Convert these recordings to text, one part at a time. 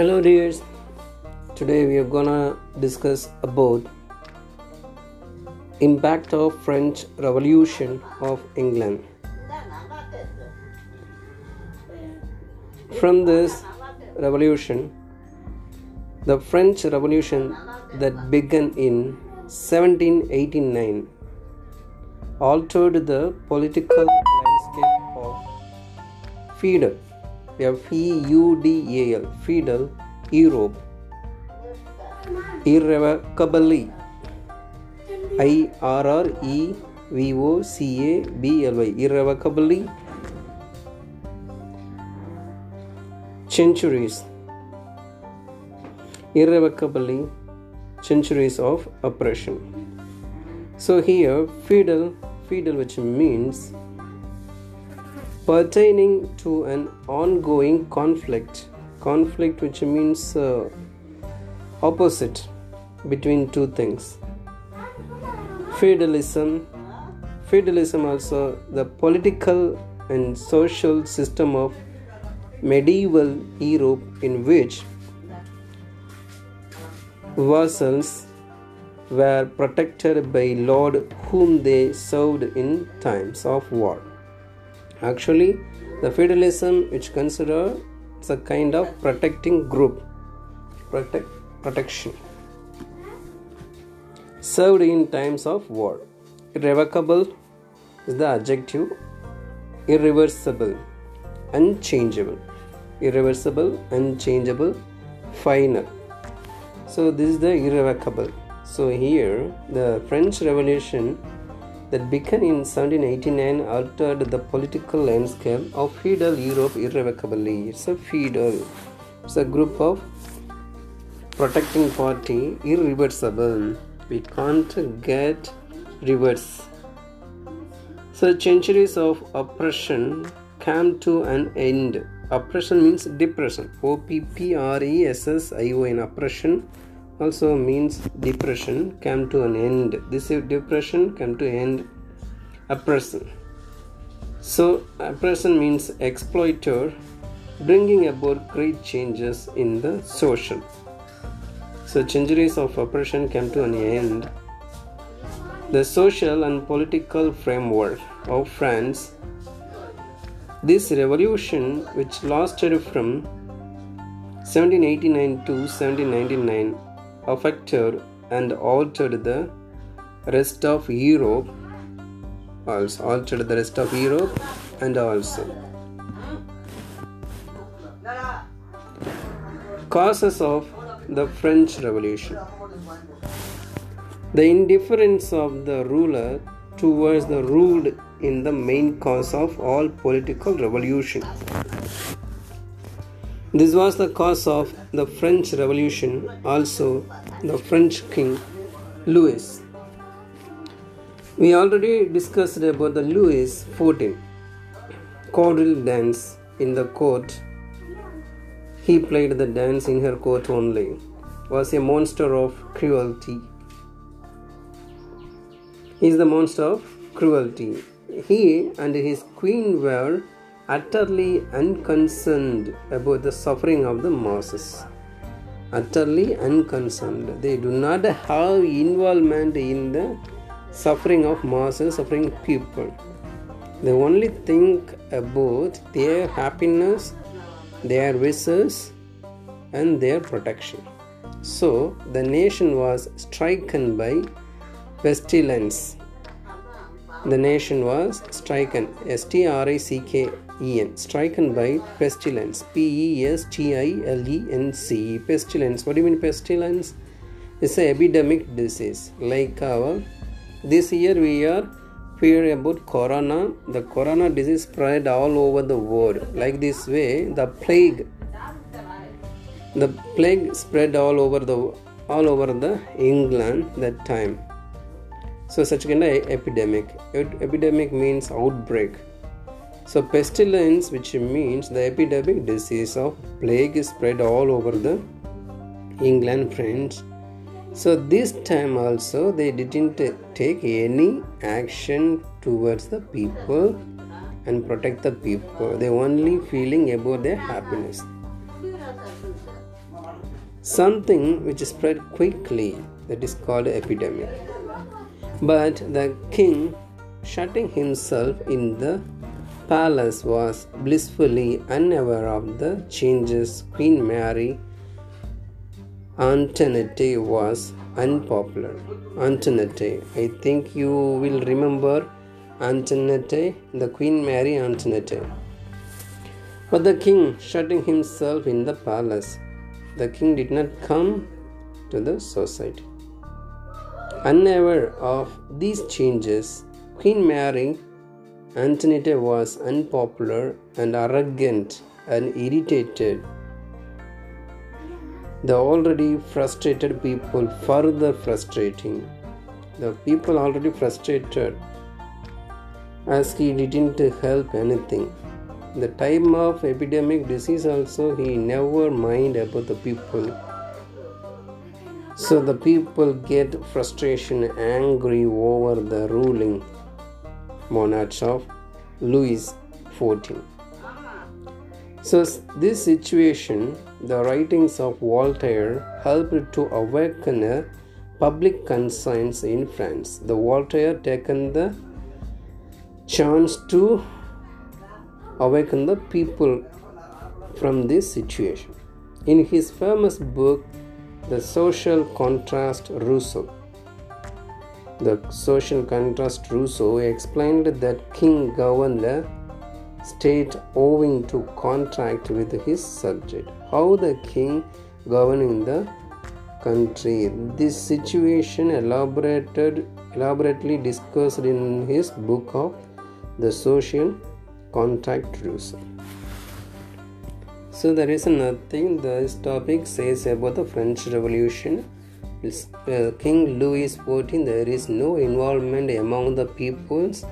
Hello dears. Today we are gonna discuss about impact of French Revolution of England. From this revolution, the French Revolution that began in 1789 altered the political landscape of feudal F-E-U-D-A-L feudal Europe. Irrevocably. I R R E V O C A B L Y. Irrevocably. Centuries. Irrevocably. Centuries of oppression. So here feudal feudal which means pertaining to an ongoing conflict. Conflict which means uh, opposite between two things. Feudalism. Feudalism also the political and social system of medieval europe in which vassals were protected by lord whom they served in times of war actually the feudalism which consider it's a kind of protecting group protect protection served in times of war. Irrevocable is the adjective irreversible unchangeable. Irreversible unchangeable final. So this is the irrevocable. So here the french revolution that began in 1789 altered the political landscape of feudal Europe irrevocably. It's a feudal, it's a group of protecting party irreversible. We can't get reverse. So centuries of oppression came to an end. Oppression means depression. O P P R E S S I O N oppression also means depression came to an end. This depression came to end. Oppression so oppression means exploiter bringing about great changes in the social. So centuries of oppression came to an end. The social and political framework of france. This revolution which lasted from 1789 to 1799 affected and altered the rest of Europe also altered the rest of Europe and also. Causes of the French Revolution. The indifference of the ruler towards the ruled in the main cause of all political revolution this was the cause of the French Revolution, also the French King Louis. We already discussed about the Louis XIV quadrille dance in the court. He played the dance in her court only. Was a monster of cruelty. He is the monster of cruelty. He and his queen were utterly unconcerned about the suffering of the masses. Utterly unconcerned. They do not have involvement in the suffering of masses, suffering people. They only think about their happiness, their wishes, and their protection. So the nation was stricken by pestilence. The nation was stricken. S T R I C K en stricken by pestilence. P e s t i l e n c. Pestilence. What do you mean pestilence? It's an epidemic disease. Like our this year we are fearing about corona. The corona disease spread all over the world. Like this way the plague the plague spread all over the all over the england that time. So such kind of epidemic. Epidemic means outbreak so, pestilence, which means the epidemic disease of plague, spread all over the England, France. So, this time also they didn't take any action towards the people and protect the people. They only feeling about their happiness. something which spread quickly that is called epidemic. But the king, shutting himself in the palace, was blissfully unaware of the changes Queen Mary Antoinette was unpopular. Antoinette, I think you will remember Antoinette, the Queen Mary Antoinette. But the king, shutting himself in the palace, the king did not come to the society. Unaware of these changes, Queen Mary Antoinette was unpopular and arrogant and irritated. The already frustrated people further frustrating. The people already frustrated as he didn't help anything. The time of epidemic disease also he never mind about the people. So the people get frustration, angry over the ruling monarchs of Louis XIV. So this situation, the writings of Voltaire helped to awaken a public conscience in France. The Voltaire taken the chance to awaken the people from this situation. In his famous book, The Social Contrast Rousseau, the social contrast Rousseau explained that king governed the state owing to contract with his subject. How the king governing the country. This situation elaborated elaborately discussed in his book of the social contract rules. So there is nothing this topic says about the French Revolution. Uh, King Louis XIV, there is no involvement among the peoples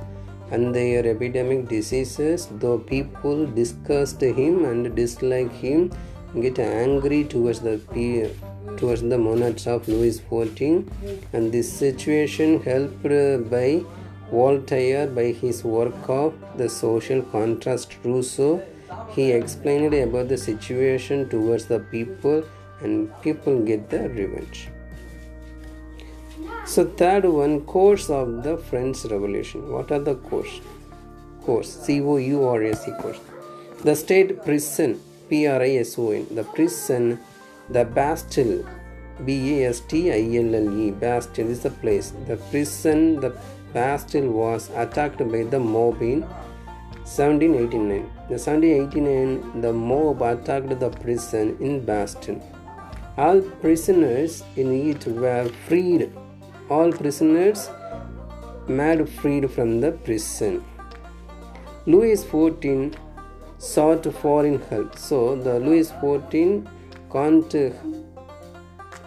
and their epidemic diseases, though people disgust him and dislike him, get angry towards the towards the monarchs of Louis XIV, and this situation helped by Voltaire by his work of The Social Contrast Rousseau. He explained about the situation towards the people and people get the revenge. So third one, course of the French Revolution. What are the course? Course, C-O-U-R-S-E course. The state prison, P-R-I-S-O-N. The prison, the Bastille, B-A-S-T-I-L-L-E. Bastille is the place. The prison, the Bastille was attacked by the mob in 1789. In 1789, the mob attacked the prison in Bastille. All prisoners in it were freed. All prisoners made freed from the prison. Louis XIV sought foreign help. So the Louis XIV can't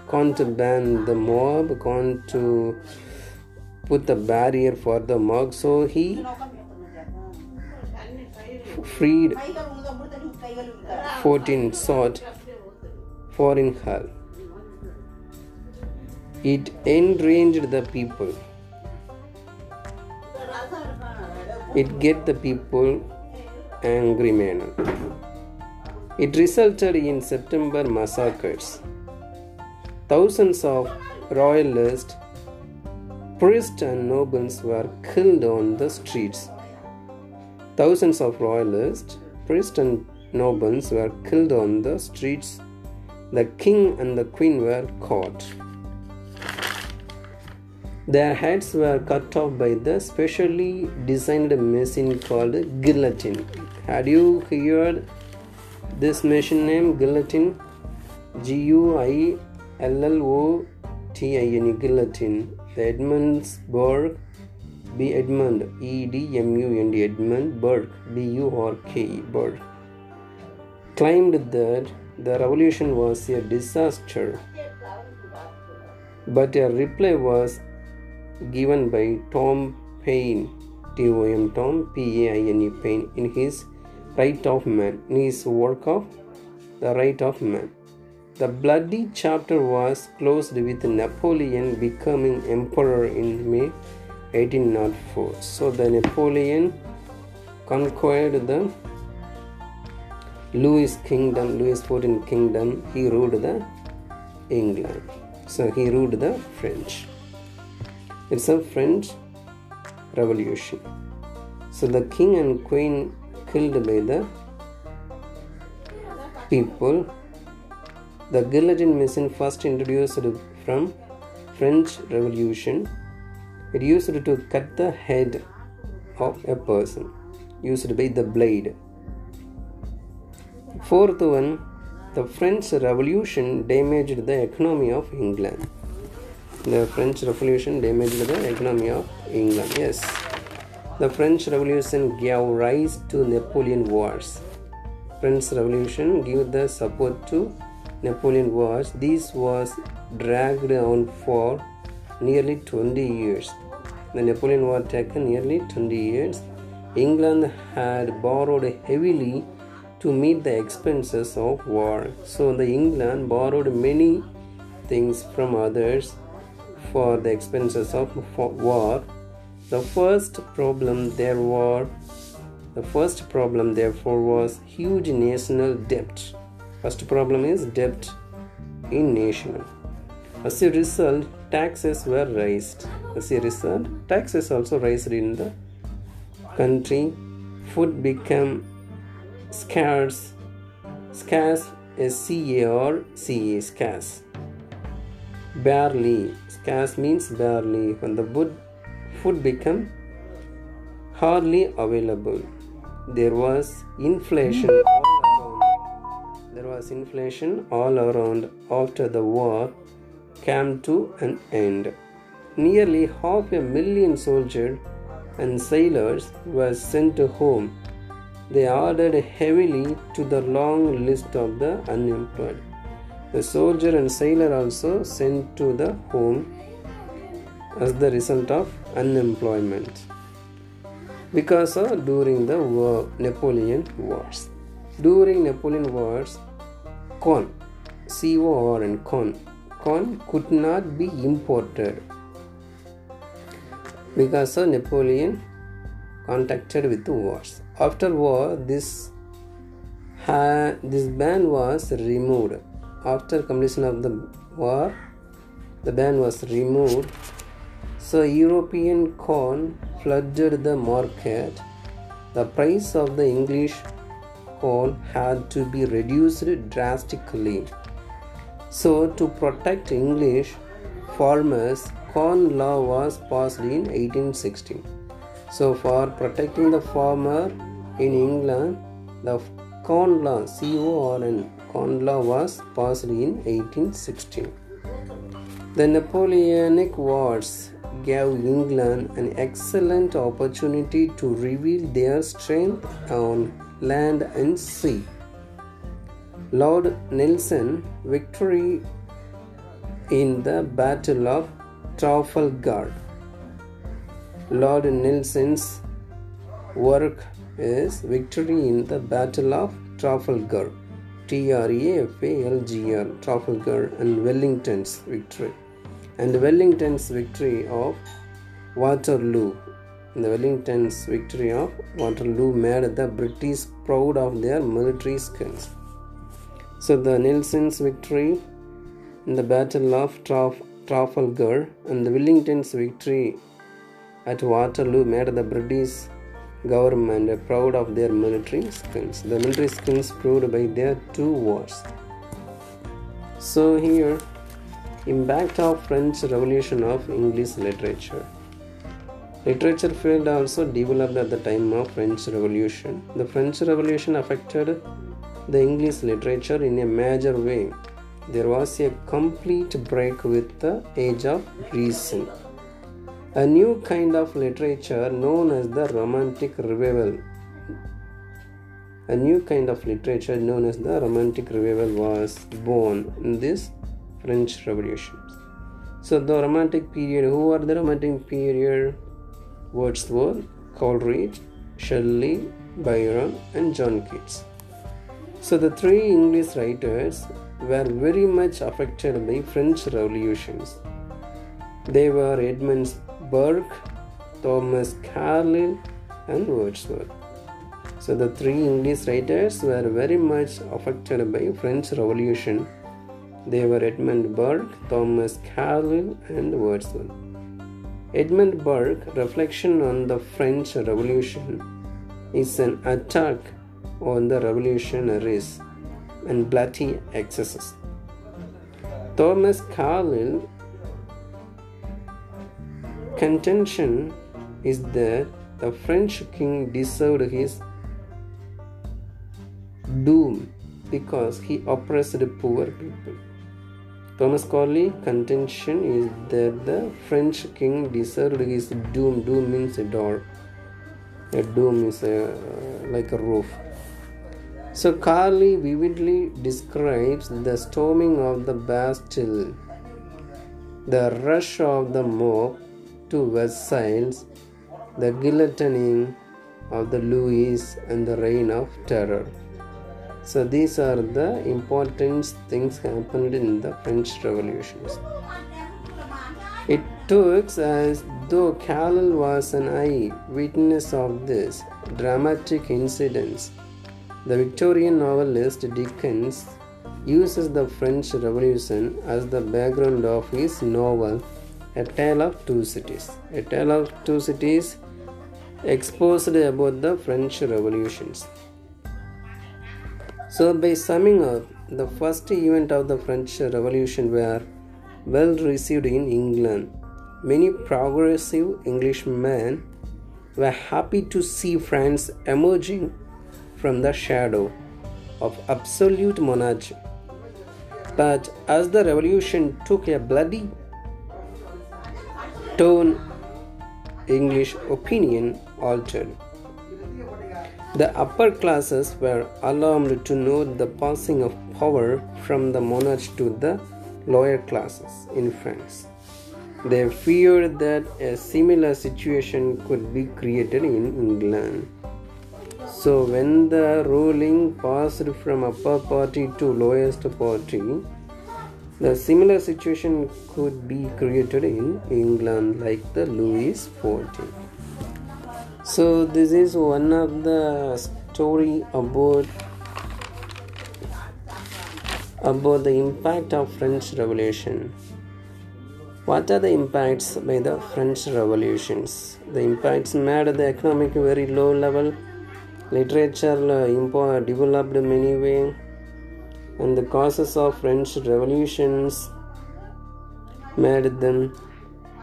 can't ban the mob, can't to put the barrier for the mob. So he freed 14 sought foreign help. It enraged the people. It get the people angry manner. It resulted in September massacres. Thousands of royalists, priests, and nobles were killed on the streets. Thousands of royalists, priests, and nobles were killed on the streets. The king and the queen were caught. Their heads were cut off by the specially designed machine called guillotine. Had you heard this machine name guillotine? G U I L L O T I N guillotine. The Edmund Burke B. Edmund E D M U N D Edmund Burke B U R K E Burke claimed that the revolution was a disaster, but a reply was given by Tom Paine, T O M Tom P A I N E in his Right of Man, in his work of The Right of Man. The bloody chapter was closed with Napoleon becoming emperor in May 1804. So the Napoleon conquered the Louis kingdom, Louis XIV kingdom. He ruled the England. So he ruled the French. It's a French revolution. So the king and queen killed by the people. The guillotine machine first introduced from French Revolution. It used to cut the head of a person, used by the blade. Fourth one, the French Revolution damaged the economy of England. The French Revolution damaged the economy of England. Yes. The French Revolution gave rise to Napoleon Wars. French Revolution gave the support to Napoleon Wars. This was dragged on for nearly 20 years. The Napoleon War taken nearly 20 years. England had borrowed heavily to meet the expenses of war. So the England borrowed many things from others for the expenses of war. The first problem there were the first problem therefore was huge national debt. First problem is debt in national. As a result, taxes were raised. As a result, taxes also raised in the country. Food became scarce. Scarce is scarce. Barely scarce means barely. When the food, food became hardly available there was inflation all around. There was inflation all around after the war came to an end. Nearly half a million soldiers and sailors were sent home. They added heavily to the long list of the unemployed the soldier and sailor also sent to the home as the result of unemployment because of during the war, Napoleon Wars. During Napoleon Wars, corn, C-O-R and corn, corn could not be imported because of Napoleon contacted with the wars. After war, this ha- this ban was removed after completion of the war the ban was removed. So european corn flooded the market. The price of the english corn had to be reduced drastically. So to protect english farmers corn law was passed in 1816 so for protecting the farmer in england the corn law c-o-r-n Corn Law was passed in 1816. The Napoleonic Wars gave England an excellent opportunity to reveal their strength on land and sea. Lord Nelson victory in the Battle of Trafalgar. Lord Nelson's work is victory in the Battle of Trafalgar. T-R-A-F-A-L-G-R, Trafalgar and Wellington's victory. And Wellington's victory of Waterloo. The Wellington's victory of Waterloo made the British proud of their military skills. So the Nelson's victory in the Battle of Traf- Trafalgar and the Wellington's victory at Waterloo made the British government are proud of their military skills. The military skills proved by their two wars. So here, impact of French Revolution of English literature. Literature field also developed at the time of French Revolution. The French Revolution affected the English literature in a major way. There was a complete break with the age of reason a new kind of literature known as the Romantic Revival. A new kind of literature known as the Romantic Revival was born in this French Revolution. So, the Romantic period, who are the Romantic period? Wordsworth, Coleridge, Shelley, Byron, and John Keats. So, the three English writers were very much affected by French revolutions. They were Edmund Burke, Thomas Carlyle, and Wordsworth. So the three English writers were very much affected by French Revolution They were Edmund Burke, Thomas Carlyle, and Wordsworth. Edmund Burke, Reflection on the French Revolution, is an attack on the revolutionaries and bloody excesses. Thomas Carlyle contention is that the French king deserved his doom because he oppressed poor people. Thomas Carlyle contention is that the French king deserved his doom. Doom means a door. A doom is a, like a roof. So Carlyle vividly describes the storming of the Bastille, the rush of the mob to Versailles, the guillotining of the Louis, and the reign of terror. So these are the important things happened in the French revolutions. It took as though Carlyle was an eye witness of this dramatic incidents the Victorian novelist Dickens uses the French Revolution as the background of his novel A Tale of Two Cities. A Tale of Two Cities exposed about the French revolutions. So, by summing up, the first event of the French Revolution were well received in England. Many progressive Englishmen were happy to see France emerging from the shadow of absolute monarchy. But as the revolution took a bloody turn, English opinion altered. The upper classes were alarmed to note the passing of power from the monarch to the lower classes in France. They feared that a similar situation could be created in England. So when the ruling passed from upper party to lowest party, the similar situation could be created in England like the Louis XIV. So this is one of the story about about the impact of French Revolution. What are the impacts by the French revolutions? The impacts made the economic very low level literature uh, developed many way and the causes of french revolutions made them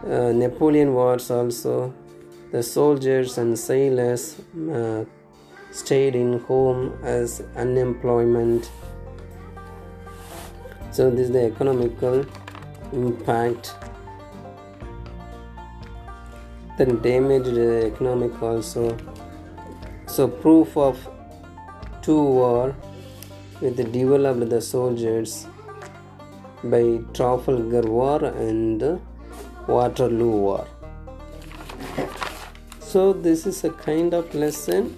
uh, napoleon wars also. The soldiers and sailors uh, stayed in home as unemployment. So this is the economical impact. Then damaged economic also. So proof of two war with the developed the soldiers by Trafalgar War and Waterloo War. So this is a kind of lesson.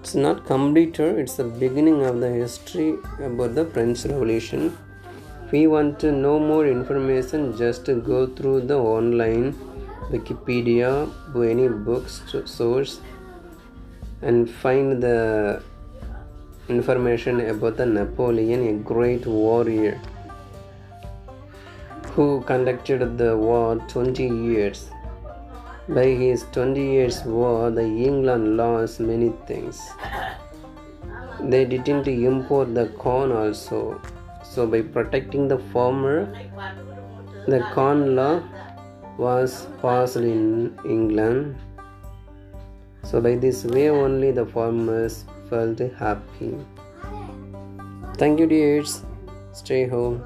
It's not completed. It's the beginning of the history about the French Revolution. If we want to know more information, just go through the online Wikipedia, any books source and find the information about the Napoleon, a great warrior who conducted the war 20 years. By his 20 years war, the England lost many things. They didn't import the corn also. So by protecting the farmer, the corn law was passed in England so, by this way, only the farmers felt happy. Thank you, dears. Stay home.